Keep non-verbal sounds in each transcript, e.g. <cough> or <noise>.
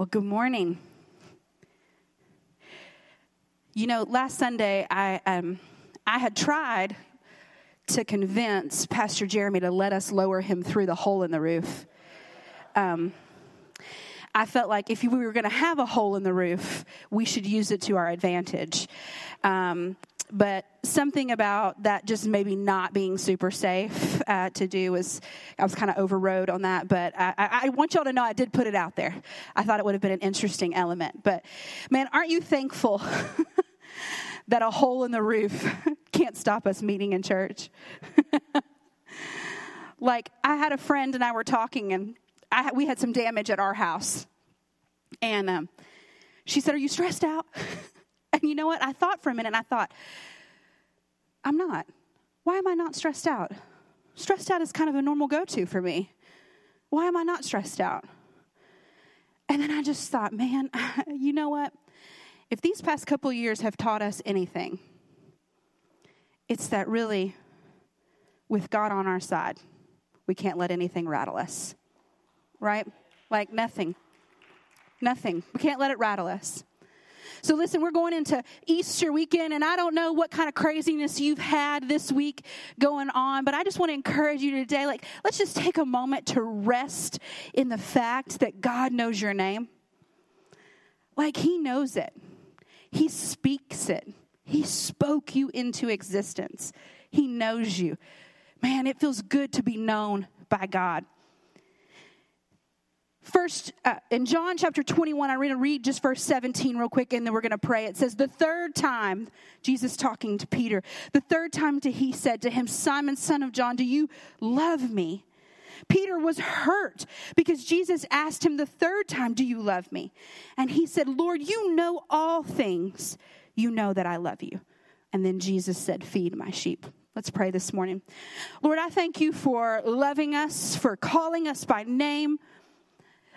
Well, good morning. You know, last Sunday, I, um, I had tried to convince Pastor Jeremy to let us lower him through the hole in the roof. Um, I felt like if we were going to have a hole in the roof, we should use it to our advantage. Um, but something about that just maybe not being super safe uh, to do was I was kind of overrode on that. But I, I, want y'all to know I did put it out there. I thought it would have been an interesting element. But man, aren't you thankful <laughs> that a hole in the roof <laughs> can't stop us meeting in church? <laughs> like I had a friend and I were talking and I, we had some damage at our house, and um, she said, "Are you stressed out?" And you know what? I thought for a minute and I thought, I'm not. Why am I not stressed out? Stressed out is kind of a normal go to for me. Why am I not stressed out? And then I just thought, man, <laughs> you know what? If these past couple years have taught us anything, it's that really, with God on our side, we can't let anything rattle us. Right? Like nothing. Nothing. We can't let it rattle us. So, listen, we're going into Easter weekend, and I don't know what kind of craziness you've had this week going on, but I just want to encourage you today. Like, let's just take a moment to rest in the fact that God knows your name. Like, He knows it, He speaks it, He spoke you into existence, He knows you. Man, it feels good to be known by God. First, uh, in John chapter 21, I'm going to read just verse 17 real quick, and then we're going to pray. It says, The third time, Jesus talking to Peter, the third time to, he said to him, Simon, son of John, do you love me? Peter was hurt because Jesus asked him the third time, Do you love me? And he said, Lord, you know all things. You know that I love you. And then Jesus said, Feed my sheep. Let's pray this morning. Lord, I thank you for loving us, for calling us by name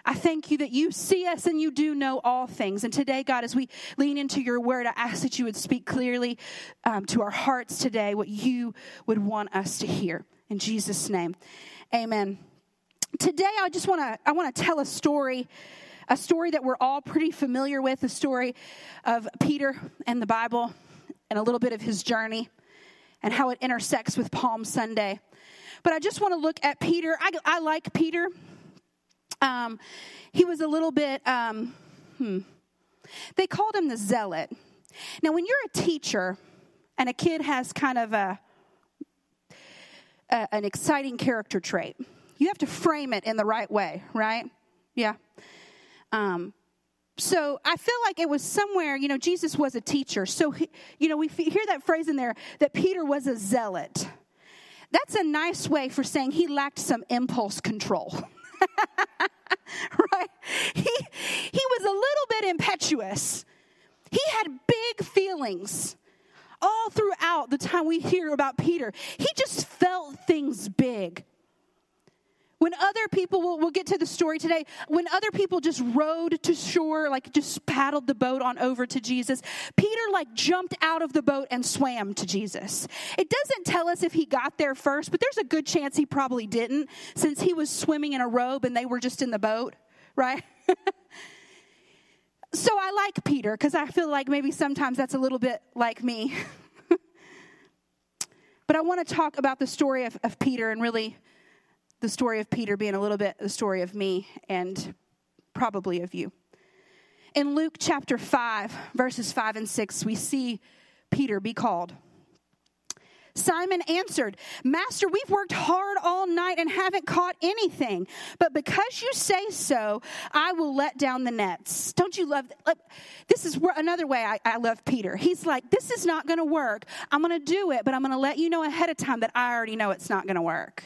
I thank you that you see us and you do know all things. And today, God, as we lean into your word, I ask that you would speak clearly um, to our hearts today what you would want us to hear. In Jesus' name, amen. Today, I just want to I want to tell a story, a story that we're all pretty familiar with, the story of Peter and the Bible, and a little bit of his journey, and how it intersects with Palm Sunday. But I just want to look at Peter. I, I like Peter. Um, he was a little bit, um, hmm, they called him the zealot. Now, when you're a teacher and a kid has kind of a, a an exciting character trait, you have to frame it in the right way, right? Yeah. Um, so I feel like it was somewhere, you know, Jesus was a teacher. So, he, you know, we hear that phrase in there that Peter was a zealot. That's a nice way for saying he lacked some impulse control. <laughs> <laughs> right? He, he was a little bit impetuous. He had big feelings all throughout the time we hear about Peter. He just felt things big. When other people, will we'll get to the story today, when other people just rowed to shore, like just paddled the boat on over to Jesus, Peter like jumped out of the boat and swam to Jesus. It doesn't tell us if he got there first, but there's a good chance he probably didn't since he was swimming in a robe and they were just in the boat, right? <laughs> so I like Peter because I feel like maybe sometimes that's a little bit like me. <laughs> but I want to talk about the story of, of Peter and really the story of Peter being a little bit the story of me and probably of you. In Luke chapter 5, verses 5 and 6, we see Peter be called. Simon answered, Master, we've worked hard all night and haven't caught anything. But because you say so, I will let down the nets. Don't you love that? This is another way I, I love Peter. He's like, This is not going to work. I'm going to do it, but I'm going to let you know ahead of time that I already know it's not going to work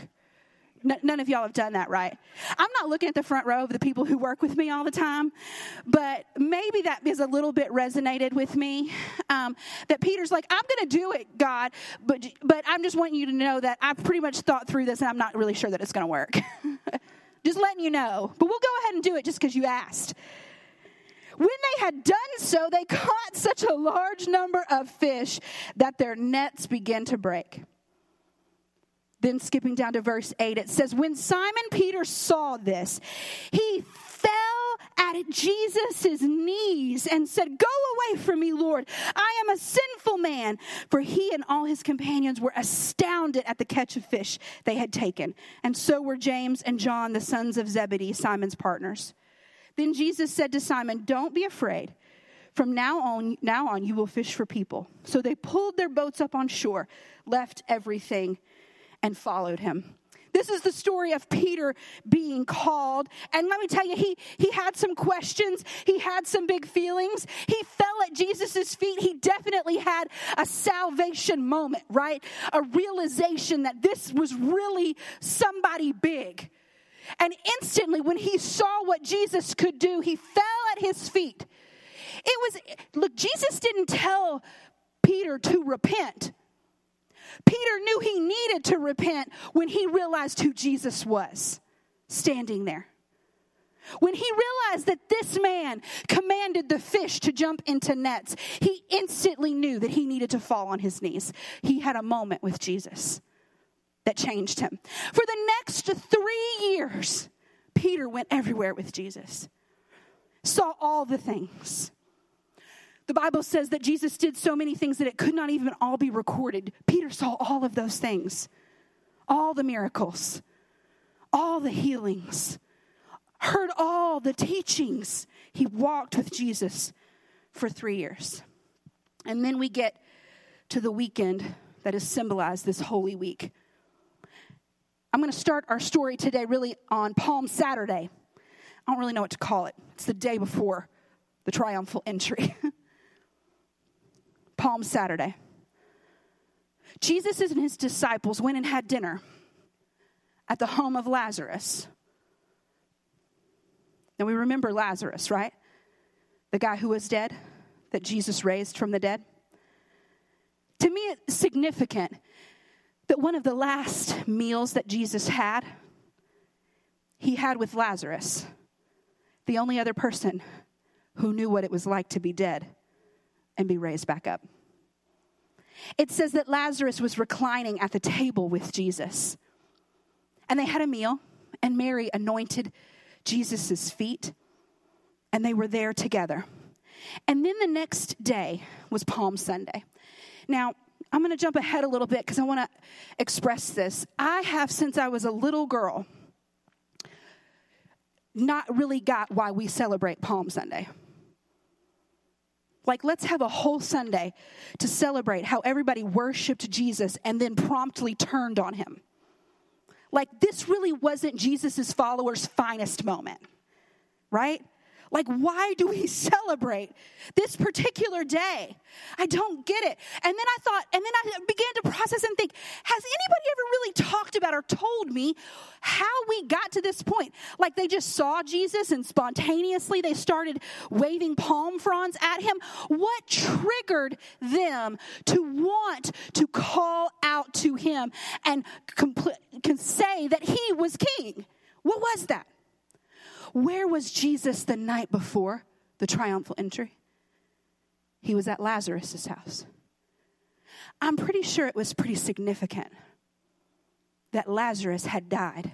none of y'all have done that, right? I'm not looking at the front row of the people who work with me all the time, but maybe that is a little bit resonated with me. Um, that Peter's like, I'm going to do it, God, but but I'm just wanting you to know that I've pretty much thought through this, and I'm not really sure that it's going to work. <laughs> just letting you know, but we'll go ahead and do it just because you asked. When they had done so, they <laughs> caught such a large number of fish that their nets began to break. Then skipping down to verse 8, it says, When Simon Peter saw this, he fell at Jesus' knees and said, Go away from me, Lord. I am a sinful man. For he and all his companions were astounded at the catch of fish they had taken. And so were James and John, the sons of Zebedee, Simon's partners. Then Jesus said to Simon, Don't be afraid. From now on, now on, you will fish for people. So they pulled their boats up on shore, left everything, and followed him. This is the story of Peter being called. And let me tell you, he, he had some questions. He had some big feelings. He fell at Jesus' feet. He definitely had a salvation moment, right? A realization that this was really somebody big. And instantly, when he saw what Jesus could do, he fell at his feet. It was, look, Jesus didn't tell Peter to repent. Peter knew he needed to repent when he realized who Jesus was standing there. When he realized that this man commanded the fish to jump into nets, he instantly knew that he needed to fall on his knees. He had a moment with Jesus that changed him. For the next three years, Peter went everywhere with Jesus, saw all the things, the Bible says that Jesus did so many things that it could not even all be recorded. Peter saw all of those things, all the miracles, all the healings, heard all the teachings. He walked with Jesus for three years. And then we get to the weekend that is symbolized this Holy Week. I'm going to start our story today really on Palm Saturday. I don't really know what to call it. It's the day before the triumphal entry. <laughs> Palm Saturday. Jesus and his disciples went and had dinner at the home of Lazarus. Now we remember Lazarus, right? The guy who was dead, that Jesus raised from the dead. To me, it's significant that one of the last meals that Jesus had, he had with Lazarus, the only other person who knew what it was like to be dead and be raised back up. It says that Lazarus was reclining at the table with Jesus. And they had a meal, and Mary anointed Jesus' feet, and they were there together. And then the next day was Palm Sunday. Now, I'm going to jump ahead a little bit because I want to express this. I have, since I was a little girl, not really got why we celebrate Palm Sunday. Like, let's have a whole Sunday to celebrate how everybody worshiped Jesus and then promptly turned on him. Like, this really wasn't Jesus' followers' finest moment, right? Like, why do we <laughs> celebrate this particular day? I don't get it. And then I thought, and then I began to process and think, has anybody ever really talked about or told me how we got to this point? Like, they just saw Jesus and spontaneously they started waving palm fronds at him. What triggered them to want to call out to him and compl- can say that he was king? What was that? Where was Jesus the night before the triumphal entry? He was at Lazarus' house. I'm pretty sure it was pretty significant that Lazarus had died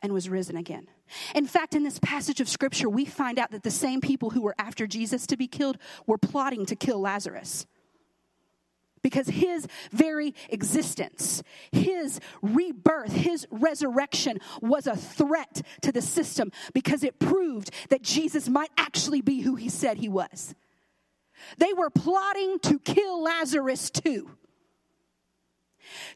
and was risen again. In fact, in this passage of scripture, we find out that the same people who were after Jesus to be killed were plotting to kill Lazarus because his very existence, his rebirth, his resurrection was a threat to the system because it proved that Jesus might actually be who he said he was. They were plotting to kill Lazarus too.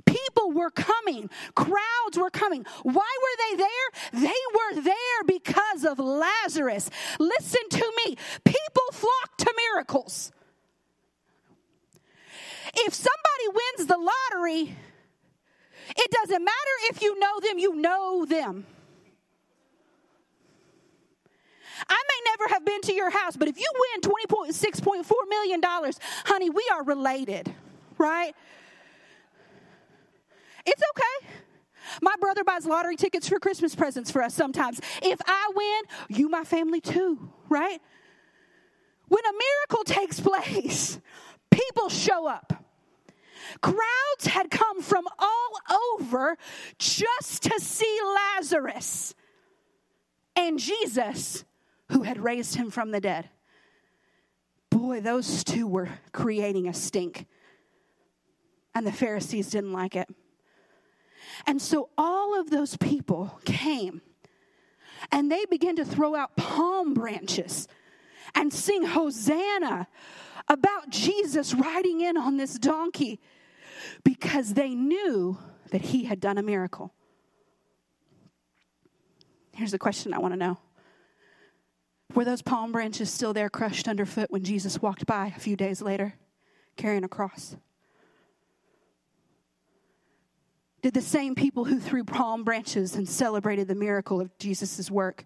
People were coming, crowds were coming. Why were they there? They were there because of Lazarus. Listen to me. People flock to miracles. If somebody wins the lottery, it doesn't matter if you know them, you know them. I may never have been to your house, but if you win $26.4 million, honey, we are related, right? It's okay. My brother buys lottery tickets for Christmas presents for us sometimes. If I win, you my family too, right? When a miracle takes <laughs> place, people show up. Crowds had come from all over just to see Lazarus and Jesus, who had raised him from the dead. Boy, those two were creating a stink. And the Pharisees didn't like it. And so all of those people came and they began to throw out palm branches and sing Hosanna about Jesus riding in on this donkey because they knew that he had done a miracle. Here's the question I want to know Were those palm branches still there, crushed underfoot, when Jesus walked by a few days later, carrying a cross? Did the same people who threw palm branches and celebrated the miracle of Jesus' work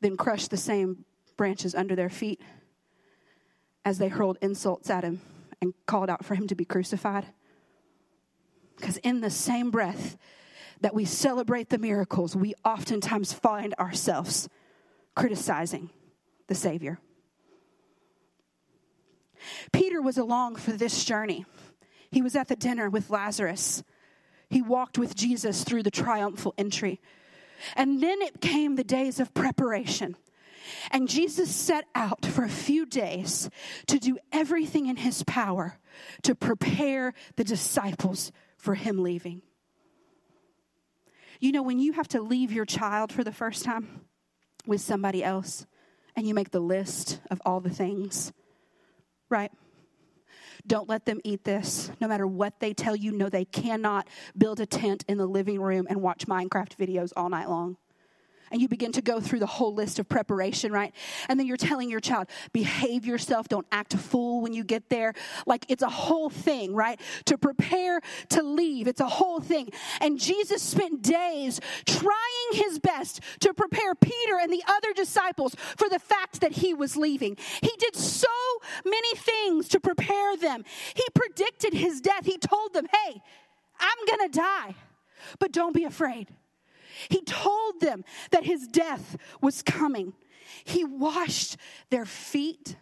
then crush the same branches under their feet as they hurled insults at him and called out for him to be crucified? Because in the same breath that we celebrate the miracles, we oftentimes find ourselves criticizing the Savior. Peter was along for this journey. He was at the dinner with Lazarus. He walked with Jesus through the triumphal entry. And then it came the days of preparation. And Jesus set out for a few days to do everything in his power to prepare the disciples for him leaving. You know, when you have to leave your child for the first time with somebody else and you make the list of all the things, right? Don't let them eat this. No matter what they tell you, no, they cannot build a tent in the living room and watch Minecraft videos all night long and you begin to go through the whole list of preparation, right? And then you're telling your child, behave yourself, don't act a fool when you get there. Like it's a whole thing, right? To prepare to leave, it's a whole thing. And Jesus spent days trying his best to prepare Peter and the other disciples for the fact that he was leaving. He did so many things to prepare them. He predicted his death. He told them, hey, I'm going to die, but don't be afraid. He told them that his death was coming. He washed their feet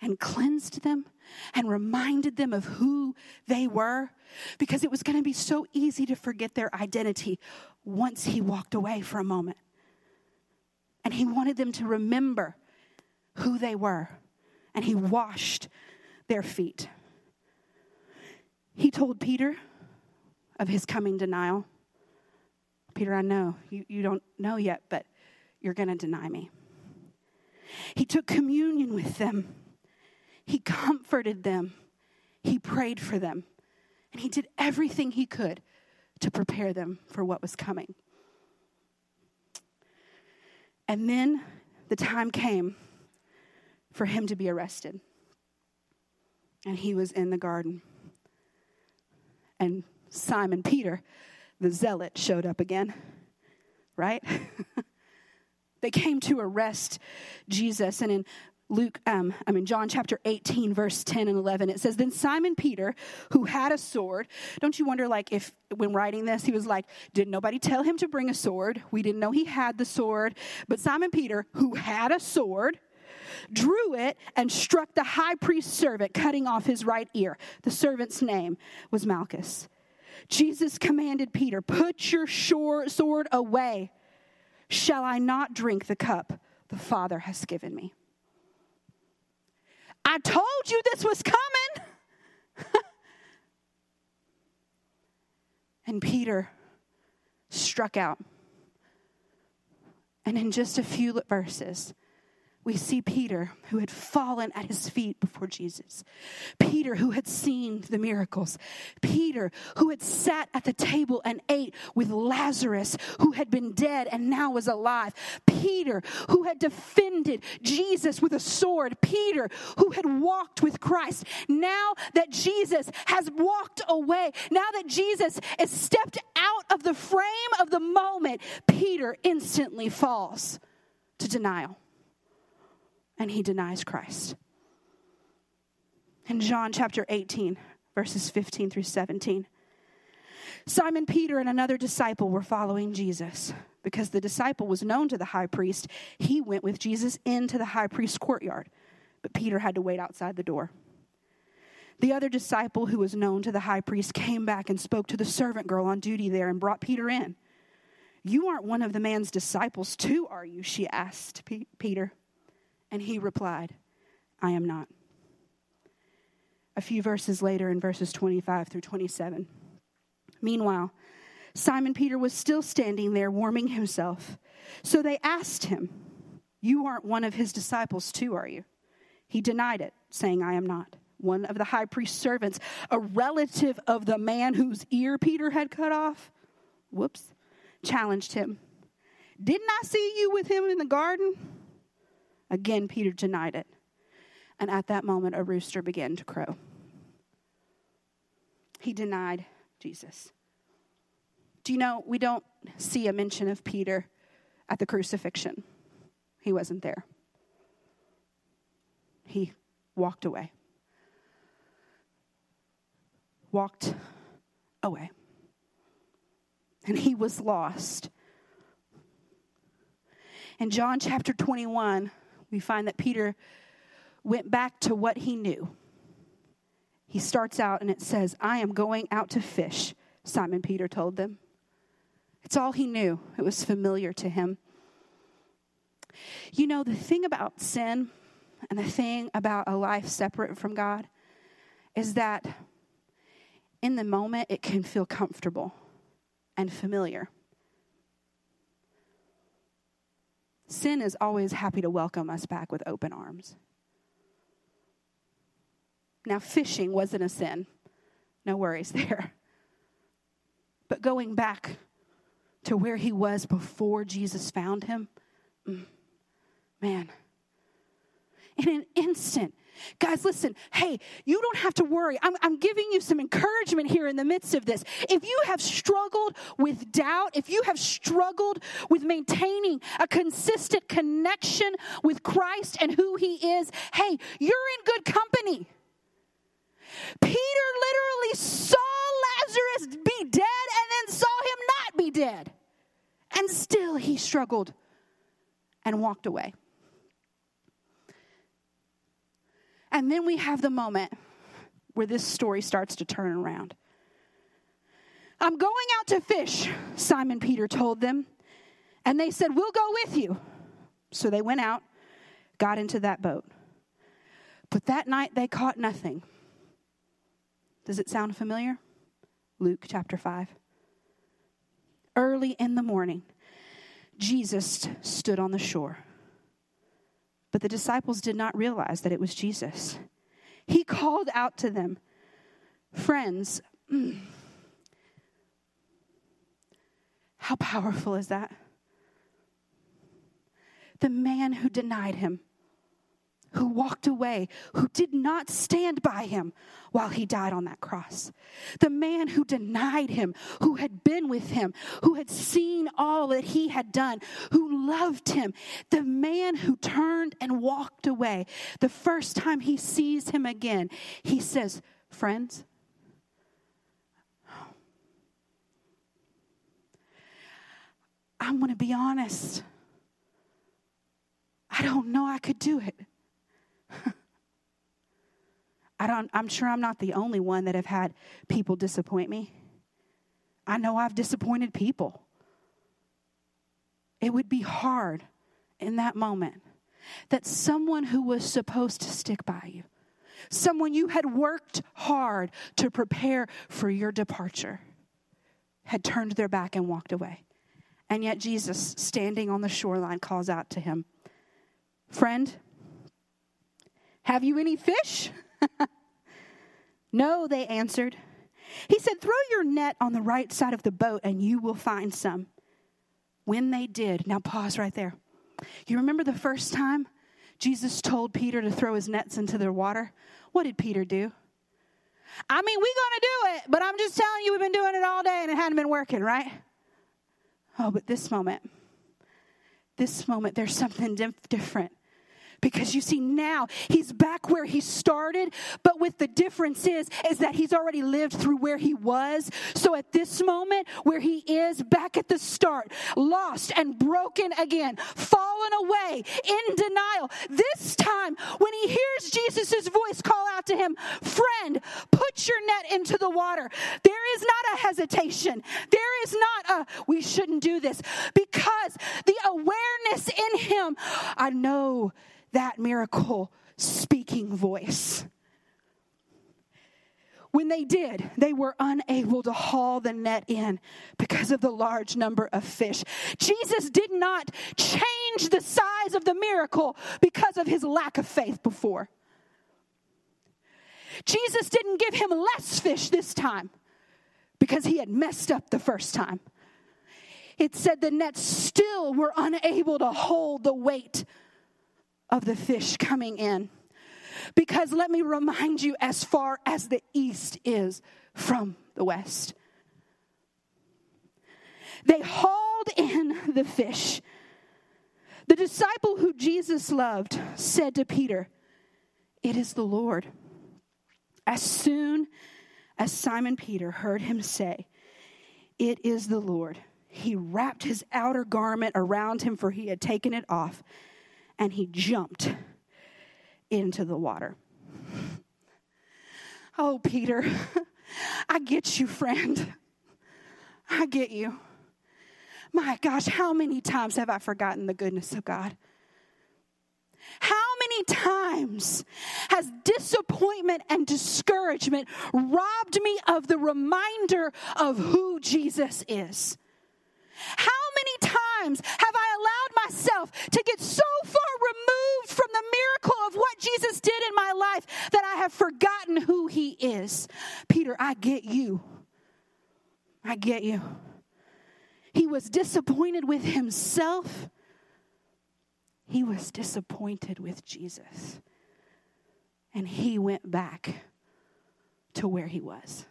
and cleansed them and reminded them of who they were because it was going to be so easy to forget their identity once he walked away for a moment. And he wanted them to remember who they were, and he washed their feet. He told Peter of his coming denial. Peter, I know you, you don't know yet, but you're going to deny me. He took communion with them, he comforted them, he prayed for them, and he did everything he could to prepare them for what was coming. And then the time came for him to be arrested. And he was in the garden. And Simon Peter the zealot showed up again, right? <laughs> they came to arrest Jesus. And in Luke, um, I mean, John chapter 18, verse 10 and 11, it says, Then Simon Peter, who had a sword, don't you wonder, like, if when writing this, he was like, Did nobody tell him to bring a sword? We didn't know he had the sword. But Simon Peter, who had a sword, drew it and struck the high priest's servant, cutting off his right ear. The servant's name was Malchus. Jesus commanded Peter, Put your sword away. Shall I not drink the cup the Father has given me? I told you this was coming. <laughs> and Peter struck out. And in just a few verses, we see Peter, who had fallen at his feet before Jesus. Peter, who had seen the miracles. Peter, who had sat at the table and ate with Lazarus, who had been dead and now was alive. Peter, who had defended Jesus with a sword. Peter, who had walked with Christ. Now that Jesus has walked away, now that Jesus has stepped out of the frame of the moment, Peter instantly falls to denial and he denies Christ. In John chapter 18, verses 15 through 17, Simon Peter and another disciple were following Jesus. Because the disciple was known to the high priest, he went with Jesus into the high priest's courtyard, but Peter had to wait outside the door. The other disciple who was known to the high priest came back and spoke to the servant girl on duty there and brought Peter in. You aren't one of the man's disciples, too, are you? She asked P- Peter. And he replied, I am not. A few verses later, in verses 25 through 27. Meanwhile, Simon Peter was still standing there warming himself. So they asked him, You aren't one of his disciples, too, are you? He denied it, saying, I am not. One of the high priest's servants, a relative of the man whose ear Peter had cut off, whoops, challenged him. Didn't I see you with him in the garden? Again, Peter denied it. And at that moment, a rooster began to crow. He denied Jesus. Do you know, we don't see a mention of Peter at the crucifixion. He wasn't there. He walked away. Walked away. And he was lost. In John chapter 21, we find that Peter went back to what he knew. He starts out and it says, I am going out to fish, Simon Peter told them. It's all he knew, it was familiar to him. You know, the thing about sin and the thing about a life separate from God is that in the moment it can feel comfortable and familiar. Sin is always happy to welcome us back with open arms. Now, fishing wasn't a sin. No worries <laughs> there. But going back to where he was before Jesus found him, mm, man, in an instant, Guys, listen, hey, you don't have to worry. I'm, I'm, giving you some encouragement here in the midst of this. If you have struggled with doubt, if you have struggled with maintaining a consistent connection with Christ and who He is, hey, you're in good company. Peter literally saw Lazarus be dead and then saw him not be dead. And still he struggled and walked away. And then we have the moment where this story starts to turn around. I'm going out to fish, Simon Peter told them. And they said, We'll go with you. So they went out, got into that boat. But that night they caught nothing. Does it sound familiar? Luke chapter 5. Early in the morning, Jesus stood on the shore. But the disciples did not realize that it was Jesus. He called out to them, Friends, <clears throat> how powerful is that? The man who denied him who walked away, who did not stand by him while he died on that cross. The man who denied him, who had been with him, who had seen all that he had done, who loved him. The man who turned and walked away. The first time he sees him again, he says, Friends, I'm going to be honest. I don't know I could do it. <laughs> I don't, I'm sure I'm not the only one that have had people disappoint me. I know I've disappointed people. It would be hard in that moment that someone who was supposed to stick by you, someone you had worked hard to prepare for your departure, had turned their back and walked away. And yet, Jesus, standing on the shoreline, calls out to him, Friend, have you any fish? <laughs> no, they answered. He said, Throw your net on the right side of the boat and you will find some. When they did, now pause right there. You remember the first time Jesus told Peter to throw his nets into the water? What did Peter do? I mean, we're going to do it, but I'm just telling you, we've been doing it all day and it hadn't been working, right? Oh, but this moment, this moment, there's something different. Because you see, now he's back where he started, but with the difference is, is that he's already lived through where he was. So at this moment, where he is back at the start, lost and broken again, fallen away in denial, this time when he hears Jesus' voice call out to him, Friend, put your net into the water, there is not a hesitation. There is not a, we shouldn't do this, because the awareness in him, I know that miracle speaking voice. When they did, they were unable to haul the net in because of the large number of fish. Jesus did not change the size of the miracle because of his lack of faith before. Jesus didn't give him less fish this time because he had messed up the first time. It said the nets still were unable to hold the weight of the fish coming in. Because let me remind you, as far as the east is from the west, they hauled in the fish. The disciple who Jesus loved said to Peter, It is the Lord. As soon as Simon Peter heard him say, It is the Lord, he wrapped his outer garment around him, for he had taken it off and he jumped into the water. Oh, Peter, <laughs> I get you, friend. I get you. My gosh, how many times have I forgotten the goodness of God? How many times has disappointment and discouragement robbed me of the reminder of who Jesus is? How many times have myself to get so far removed from the miracle of what Jesus did in my life that I have forgotten who he is? Peter, I get you. I get you. He was disappointed with himself. He was disappointed with Jesus. And he went back to where he was.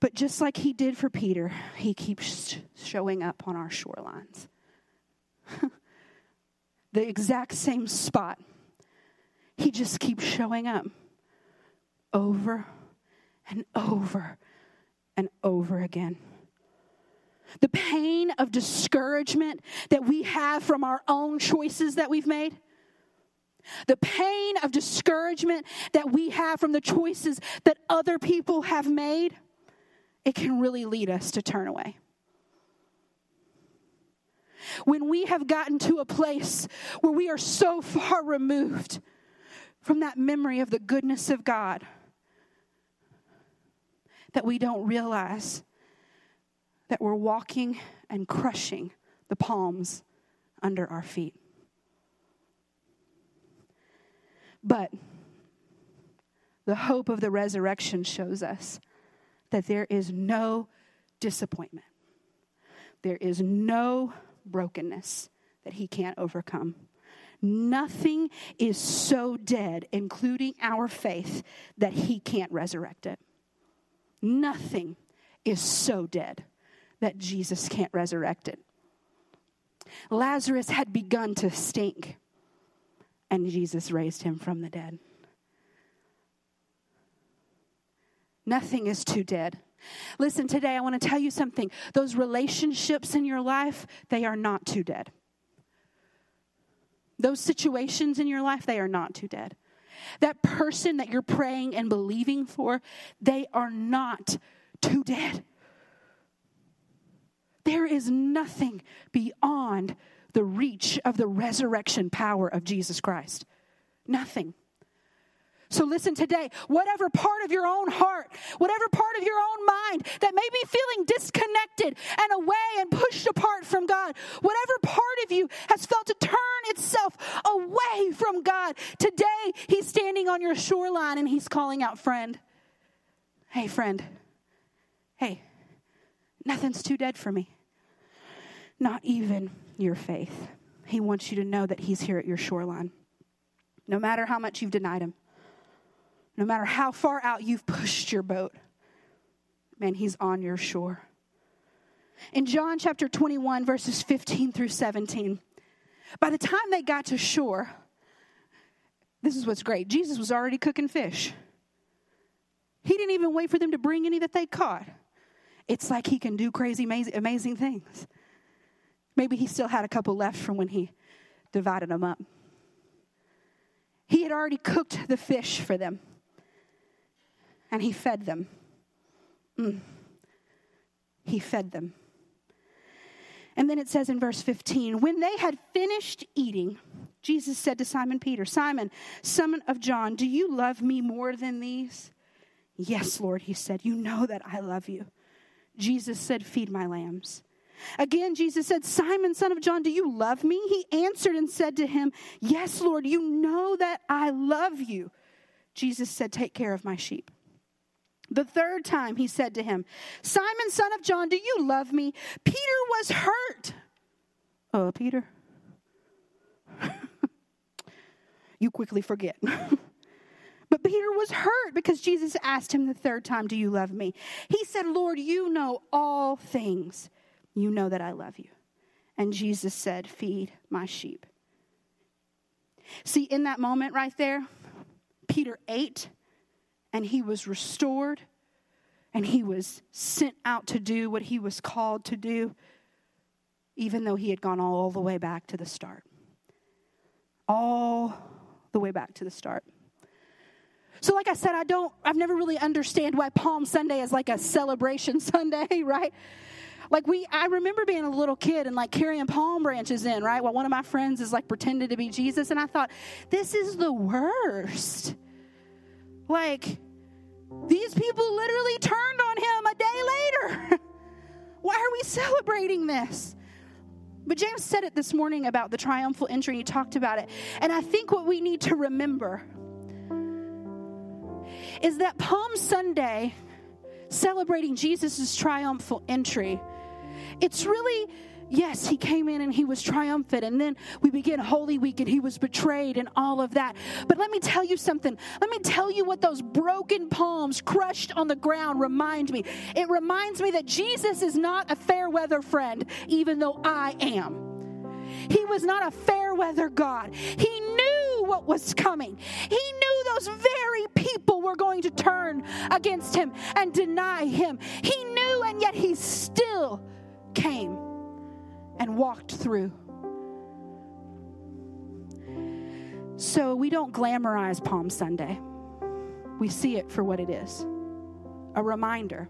But just like he did for Peter, he keeps showing up on our shorelines. <laughs> the exact same spot. He just keeps showing up over and over and over again. The pain of discouragement that we have from our own choices that we've made. The pain of discouragement that we have from the choices that other people have made it can really lead us to turn away. When we have gotten to a place where we are so far removed from that memory of the goodness of God that we don't realize that we're walking and crushing the palms under our feet. But the hope of the resurrection shows us that there is no disappointment, there is no brokenness that he can't overcome. Nothing is so dead, including our faith, that he can't resurrect it. Nothing is so dead that Jesus can't resurrect it. Lazarus had begun to stink, and Jesus raised him from the dead. Nothing is too dead. Listen, today I want to tell you something. Those relationships in your life, they are not too dead. Those situations in your life, they are not too dead. That person that you're praying and believing for, they are not too dead. There is nothing beyond the reach of the resurrection power of Jesus Christ. Nothing. So listen today, whatever part of your own heart, whatever part of your own mind that may be feeling disconnected and away and pushed apart from God, whatever part of you has felt to turn itself away from God, today He's standing on your shoreline and He's calling out, friend. Hey, friend. Hey, nothing's too dead for me. Not even your faith. He wants you to know that He's here at your shoreline. No matter how much you've denied Him no matter how far out you've pushed your boat, man, he's on your shore. In John chapter 21, verses 15 through 17, By the time they got to shore, this is what's great Jesus was already cooking fish. He didn't even wait for them to bring any that they caught. It's like he can do crazy, amazing, amazing things. Maybe he still had a couple left from when he divided them up. He had already cooked the fish for them, and he fed them. Mm. He fed them. And then it says in verse 15, when they had finished eating, Jesus said to Simon Peter, Simon, son of John, do you love me more than these? Yes, Lord, he said, you know that I love you. Jesus said, Feed my lambs. Again, Jesus said, Simon, son of John, do you love me? He answered and said to him, Yes, Lord, you know that I love you. Jesus said, Take care of my sheep. The third time he said to him, Simon, son of John, do you love me? Peter was hurt. Oh, Peter. <laughs> you quickly forget. <laughs> but Peter was hurt because Jesus asked him the third time, Do you love me? He said, Lord, you know all things. You know that I love you. And Jesus said, Feed my sheep. See, in that moment right there, Peter ate and he was restored and he was sent out to do what he was called to do, even though he had gone all the way back to the start. All the way back to the start. So, like I said, I don't, I've never really understand why Palm Sunday is like a celebration <laughs> Sunday, right? Like we, I remember being a little kid and like carrying palm branches in, right? While one of my friends is like pretending to be Jesus, and I thought, this is the worst. Like, these people literally turned on him a day later. <laughs> Why are we celebrating this? But James said it this morning about the triumphal entry. He talked about it. And I think what we need to remember is that Palm Sunday, celebrating Jesus' triumphal entry, it's really Yes, he came in and he was triumphant. And then we begin Holy Week and he was betrayed and all of that. But let me tell you something. Let me tell you what those broken palms crushed on the ground remind me. It reminds me that Jesus is not a fair weather friend, even though I am. He was not a fair weather God. He knew what was coming. He knew those very people were going to turn against him and deny him. He knew, and yet he still came and walked through. So we don't glamorize Palm Sunday, we see it for what it is a reminder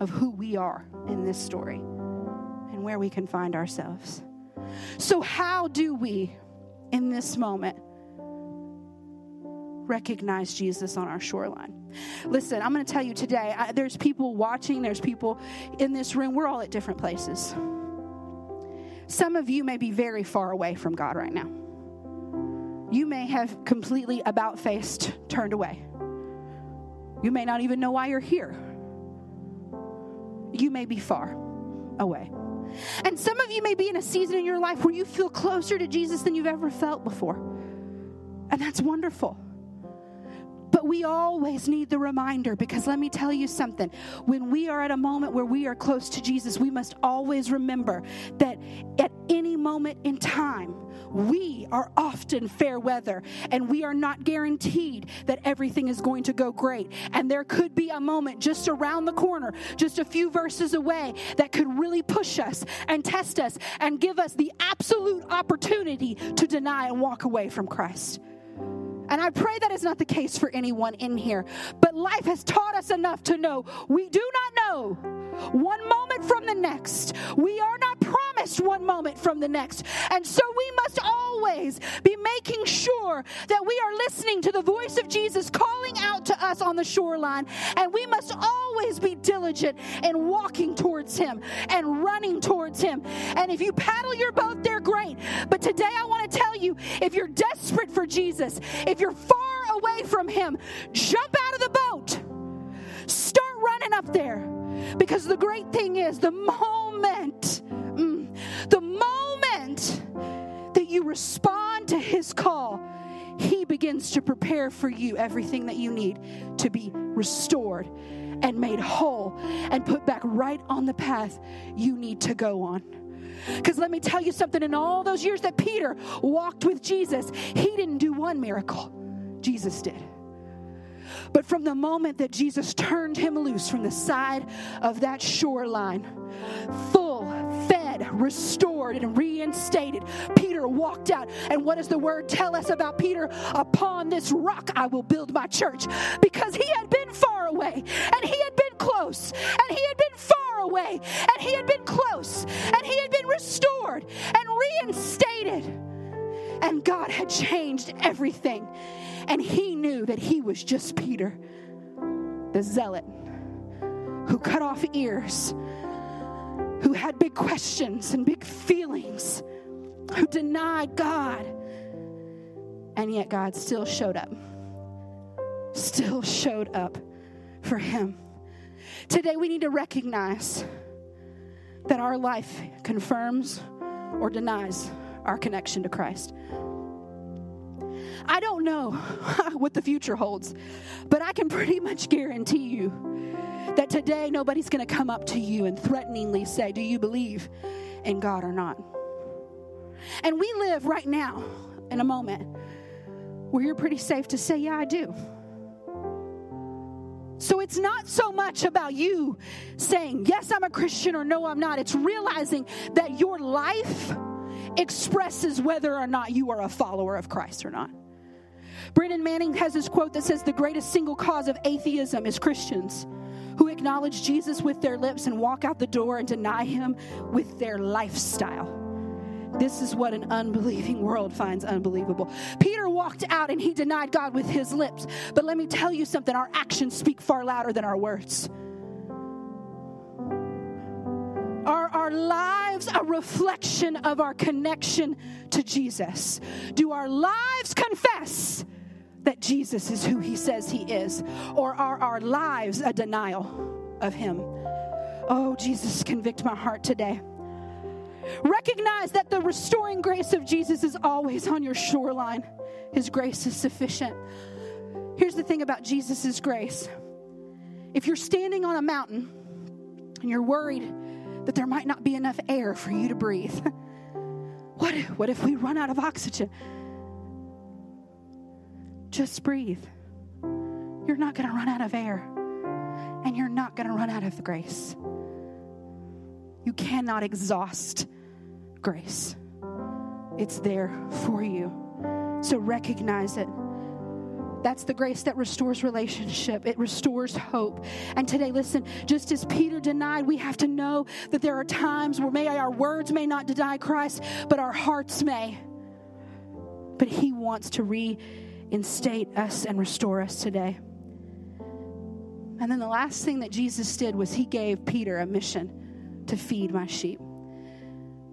of who we are in this story and where we can find ourselves. So, how do we, in this moment, recognize Jesus on our shoreline. Listen, I'm going to tell you today, I, there's people watching, there's people in this room. We're all at different places. Some of you may be very far away from God right now. You may have completely about faced turned away. You may not even know why you're here. You may be far away. And some of you may be in a season in your life where you feel closer to Jesus than you've ever felt before. And that's wonderful. But we always need the reminder because let me tell you something. When we are at a moment where we are close to Jesus, we must always remember that at any moment in time, we are often fair weather and we are not guaranteed that everything is going to go great. And there could be a moment just around the corner, just a few verses away, that could really push us and test us and give us the absolute opportunity to deny and walk away from Christ. And I pray that is not the case for anyone in here. But life has taught us enough to know we do not know one moment from the next. We are not promised one moment from the next. And so we must always be making sure that we are listening to the voice of Jesus calling out to us on the shoreline. And we must always be diligent in walking towards Him and running towards Him. And if you paddle your boat, they're great. But today I want to tell you if you're desperate for Jesus, if you're far away from Him, jump out of the boat. Start running up there. Because the great thing is, the moment, mm, the moment that you respond to His call, He begins to prepare for you everything that you need to be restored and made whole and put back right on the path you need to go on. Because let me tell you something in all those years that Peter walked with Jesus, he didn't do one miracle, Jesus did. But from the moment that Jesus turned him loose from the side of that shoreline, full, fed, restored, and reinstated, Peter walked out. And what does the word tell us about Peter? Upon this rock I will build my church. Because he had been far away, and he had been close, and he had been far away, and he had been close, and he had been restored and reinstated. And God had changed everything. And he knew that he was just Peter, the zealot, who cut off ears, who had big questions and big feelings, who denied God. And yet God still showed up, still showed up for him. Today we need to recognize that our life confirms or denies our connection to Christ. I don't know <laughs> what the future holds, but I can pretty much guarantee you that today nobody's going to come up to you and threateningly say, Do you believe in God or not? And we live right now in a moment where you're pretty safe to say, Yeah, I do. So it's not so much about you saying, Yes, I'm a Christian or no, I'm not. It's realizing that your life expresses whether or not you are a follower of Christ or not. Brennan Manning has this quote that says, The greatest single cause of atheism is Christians who acknowledge Jesus with their lips and walk out the door and deny him with their lifestyle. This is what an unbelieving world finds unbelievable. Peter walked out and he denied God with his lips. But let me tell you something our actions speak far louder than our words. Are our lives a reflection of our connection to Jesus? Do our lives confess that Jesus is who he says he is? Or are our lives a denial of him? Oh, Jesus, convict my heart today. Recognize that the restoring grace of Jesus is always on your shoreline. His grace is sufficient. Here's the thing about Jesus' grace if you're standing on a mountain and you're worried that there might not be enough air for you to breathe, <laughs> what, what if we run out of oxygen? Just breathe. You're not going to run out of air, and you're not going to run out of grace. You cannot exhaust grace, it's there for you. So recognize it. That's the grace that restores relationship. It restores hope. And today, listen, just as Peter denied, we have to know that there are times where may our words may not deny Christ, but our hearts may. But he wants to reinstate us and restore us today. And then the last thing that Jesus did was he gave Peter a mission to feed my sheep.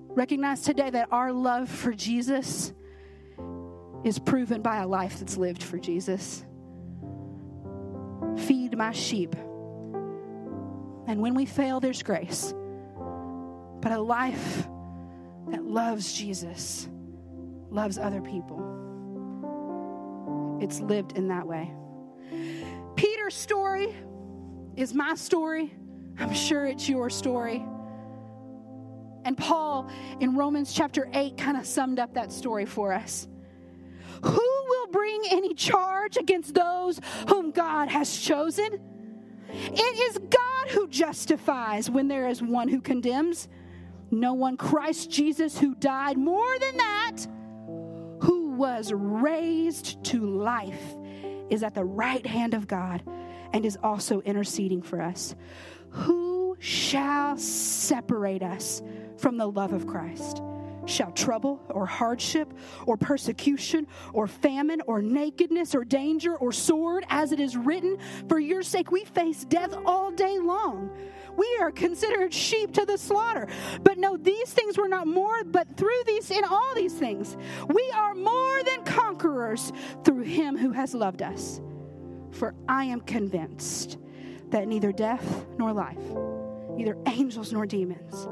Recognize today that our love for Jesus is proven by a life that's lived for Jesus. Feed my sheep. And when we fail, there's grace. But a life that loves Jesus, loves other people. It's lived in that way. Peter's story is my story. I'm sure it's your story. And Paul in Romans chapter 8 kind of summed up that story for us. Who will bring any charge against those whom God has chosen? It is God who justifies when there is one who condemns. No one, Christ Jesus, who died more than that, who was raised to life, is at the right hand of God and is also interceding for us. Who shall separate us from the love of Christ? Shall trouble or hardship or persecution or famine or nakedness or danger or sword, as it is written, for your sake we face death all day long. We are considered sheep to the slaughter. But no, these things were not more, but through these, in all these things, we are more than conquerors through him who has loved us. For I am convinced that neither death nor life, neither angels nor demons,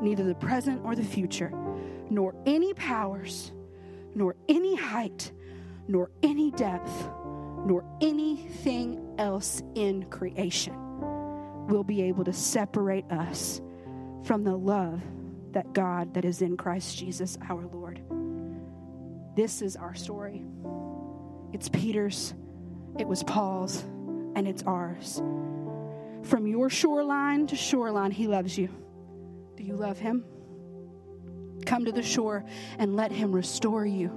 neither the present or the future, nor any powers, nor any height, nor any depth, nor anything else in creation will be able to separate us from the love that God that is in Christ Jesus our Lord. This is our story. It's Peter's, it was Paul's, and it's ours. From your shoreline to shoreline, he loves you. Do you love him? Come to the shore and let him restore you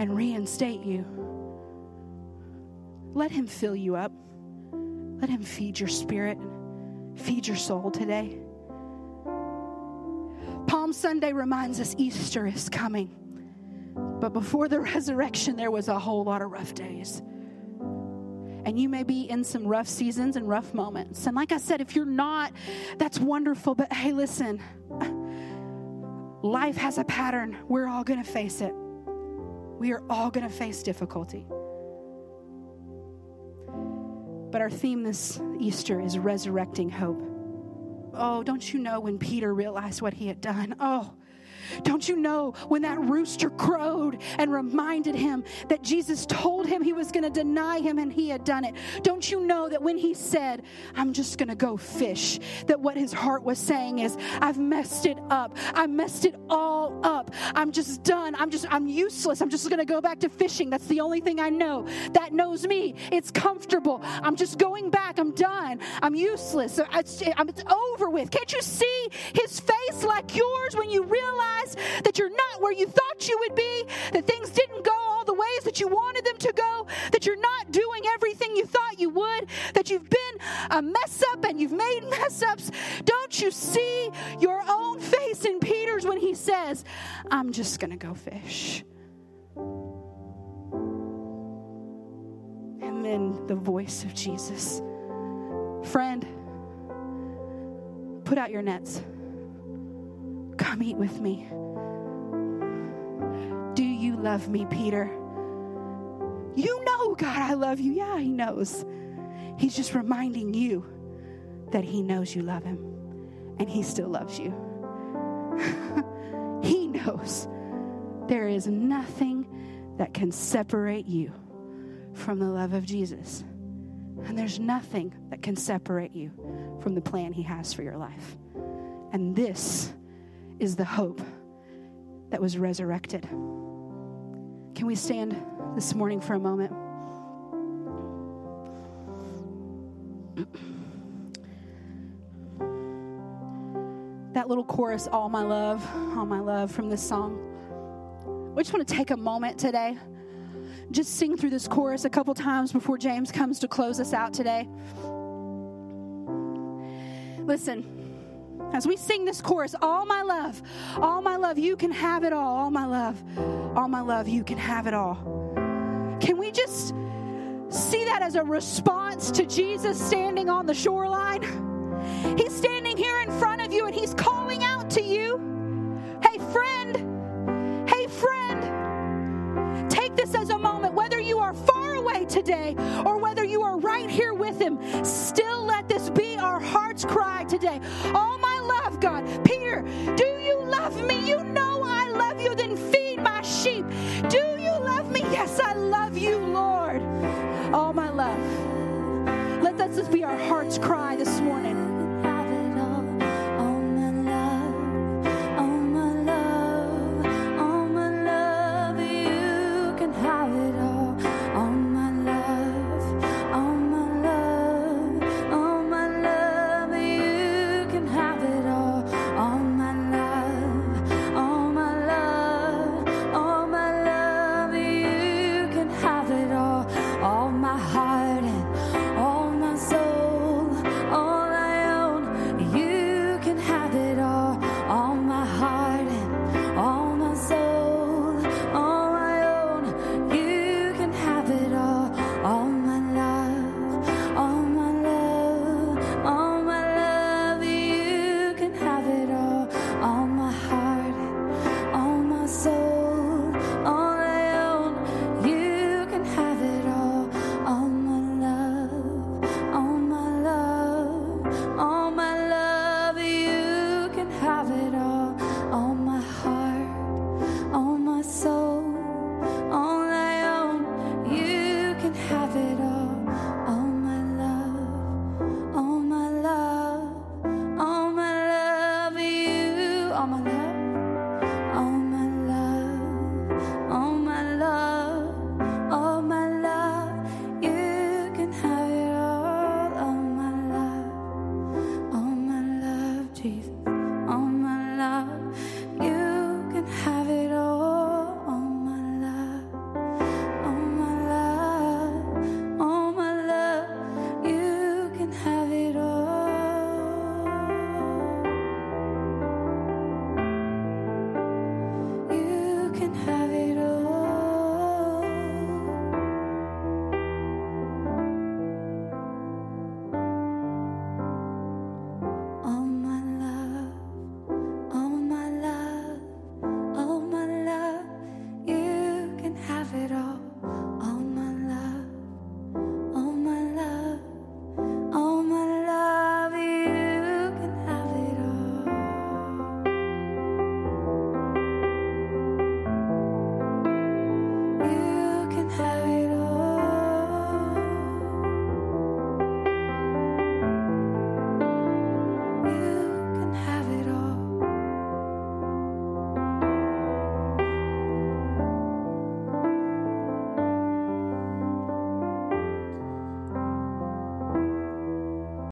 and reinstate you. Let him fill you up. Let him feed your spirit, feed your soul today. Palm Sunday reminds us Easter is coming. But before the <laughs> resurrection, there was a whole lot of rough days. And you may be in some rough seasons and rough moments. And like I said, if you're not, that's wonderful. But hey, listen, life has a pattern. We're all going to face it. We are all going to face difficulty. But our theme this Easter is resurrecting hope. Oh, don't you know when Peter realized what he had done? Oh, don't you know when that rooster crowed and reminded him that Jesus told him he was going to deny him and he had done it? Don't you know that when he said, I'm just going to go fish, that what his heart was saying is, I've messed it up. I messed it all up. I'm just done. I'm just, I'm useless. I'm just going to go back to fishing. That's the only thing I know. That knows me. It's comfortable. I'm just going back. I'm done. I'm useless. It's, it's over with. Can't you see his face like yours when you realize? That you're not where you thought you would be, that things didn't go all the ways that you wanted them to go, that you're not doing everything you thought you would, that you've been a mess up and you've made <laughs> mess ups. Don't you see your own face in Peter's when he says, I'm just going to go fish? And then the voice of Jesus Friend, put out your nets. Come eat with me. Do you love me, Peter? You know, God, I love you. Yeah, He knows. He's just reminding you that He knows you love Him and He still loves you. <laughs> he knows there is nothing that can separate you from the love of Jesus. And there's nothing that can separate you from the plan He has for your life. And this is the hope that was resurrected. Can we stand this morning for a moment? that little chorus, All My Love, All My Love from this song. We just want to take a moment today. Just sing through this chorus a couple times before James comes to close us out today. Listen, as we sing this chorus, all my love, all my love, you can have it all. All my love, all my love, you can have it all. Can we just see that as a response to Jesus standing on the shoreline? He's standing here in front of you and he's calling out to you. Today or whether you are right here with him, still let this be our heart's cry today. All my love, God. Peter, do you love me? You know I love you. Then feed my sheep. Do you love me? Yes, I love you, Lord. All my love. Let this be our heart's cry this morning.